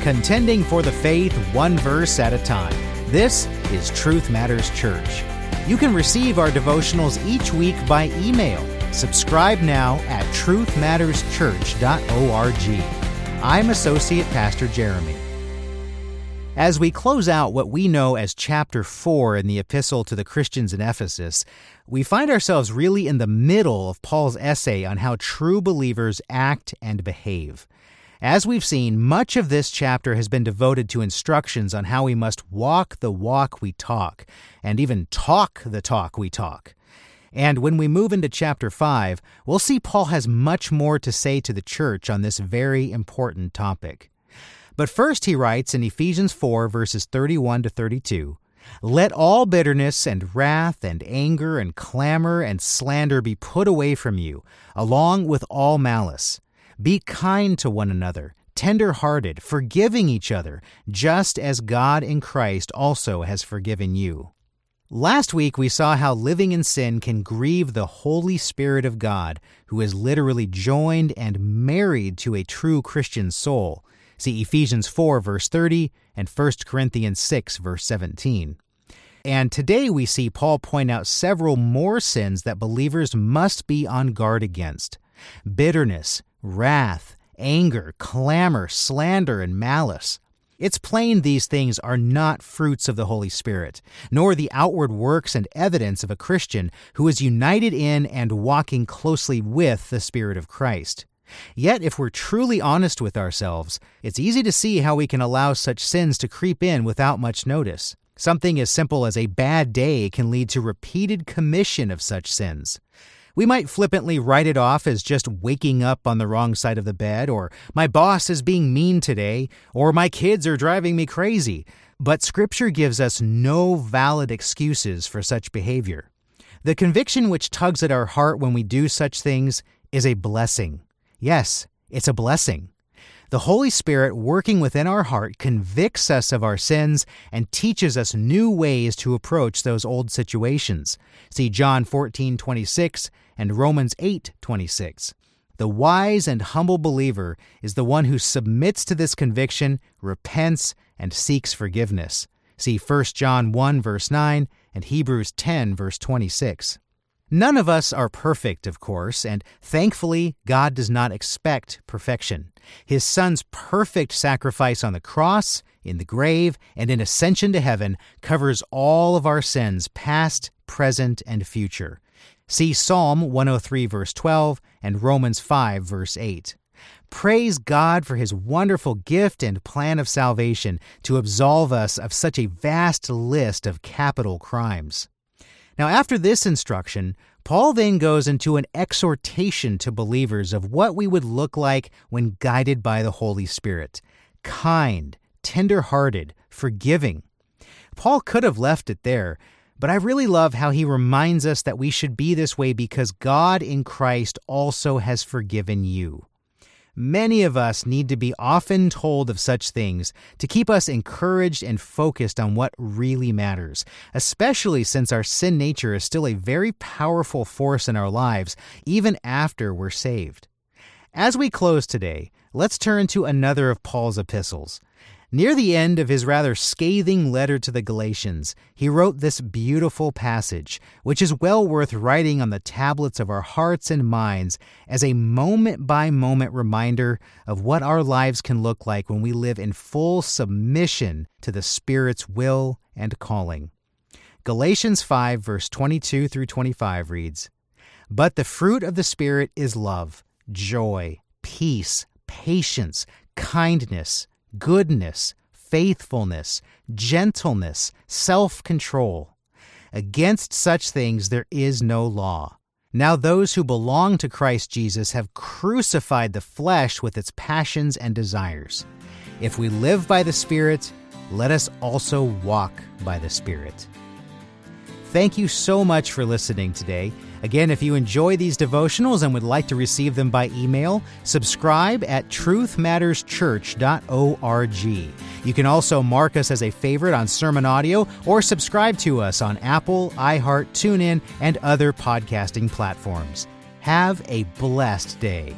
contending for the faith one verse at a time. This is Truth Matters Church. You can receive our devotionals each week by email. Subscribe now at truthmatterschurch.org. I'm Associate Pastor Jeremy. As we close out what we know as chapter 4 in the epistle to the Christians in Ephesus, we find ourselves really in the middle of Paul's essay on how true believers act and behave. As we've seen, much of this chapter has been devoted to instructions on how we must walk the walk we talk, and even talk the talk we talk. And when we move into chapter 5, we'll see Paul has much more to say to the church on this very important topic. But first, he writes in Ephesians 4, verses 31 to 32 Let all bitterness and wrath and anger and clamor and slander be put away from you, along with all malice. Be kind to one another, tender hearted, forgiving each other, just as God in Christ also has forgiven you. Last week, we saw how living in sin can grieve the Holy Spirit of God, who is literally joined and married to a true Christian soul. See Ephesians 4, verse 30, and 1 Corinthians 6, verse 17. And today we see Paul point out several more sins that believers must be on guard against bitterness, wrath, anger, clamor, slander, and malice. It's plain these things are not fruits of the Holy Spirit, nor the outward works and evidence of a Christian who is united in and walking closely with the Spirit of Christ. Yet, if we're truly honest with ourselves, it's easy to see how we can allow such sins to creep in without much notice. Something as simple as a bad day can lead to repeated commission of such sins. We might flippantly write it off as just waking up on the wrong side of the bed, or my boss is being mean today, or my kids are driving me crazy. But Scripture gives us no valid excuses for such behavior. The conviction which tugs at our heart when we do such things is a blessing. Yes, it's a blessing. The Holy Spirit working within our heart convicts us of our sins and teaches us new ways to approach those old situations. See John 14:26 and Romans 8:26. The wise and humble believer is the one who submits to this conviction, repents, and seeks forgiveness. See 1 John 1 verse 9 and Hebrews 10 verse 26. None of us are perfect, of course, and thankfully, God does not expect perfection. His Son's perfect sacrifice on the cross, in the grave, and in ascension to heaven covers all of our sins, past, present, and future. See Psalm 103, verse 12, and Romans 5, verse 8. Praise God for his wonderful gift and plan of salvation to absolve us of such a vast list of capital crimes. Now, after this instruction, Paul then goes into an exhortation to believers of what we would look like when guided by the Holy Spirit kind, tender hearted, forgiving. Paul could have left it there, but I really love how he reminds us that we should be this way because God in Christ also has forgiven you. Many of us need to be often told of such things to keep us encouraged and focused on what really matters, especially since our sin nature is still a very powerful force in our lives, even after we're saved. As we close today, let's turn to another of Paul's epistles. Near the end of his rather scathing letter to the Galatians, he wrote this beautiful passage, which is well worth writing on the tablets of our hearts and minds as a moment by moment reminder of what our lives can look like when we live in full submission to the Spirit's will and calling. Galatians 5, verse 22 through 25 reads But the fruit of the Spirit is love, joy, peace, patience, kindness goodness, faithfulness, gentleness, self control. Against such things there is no law. Now, those who belong to Christ Jesus have crucified the flesh with its passions and desires. If we live by the Spirit, let us also walk by the Spirit. Thank you so much for listening today. Again, if you enjoy these devotionals and would like to receive them by email, subscribe at truthmatterschurch.org. You can also mark us as a favorite on Sermon Audio or subscribe to us on Apple, iHeart, TuneIn, and other podcasting platforms. Have a blessed day.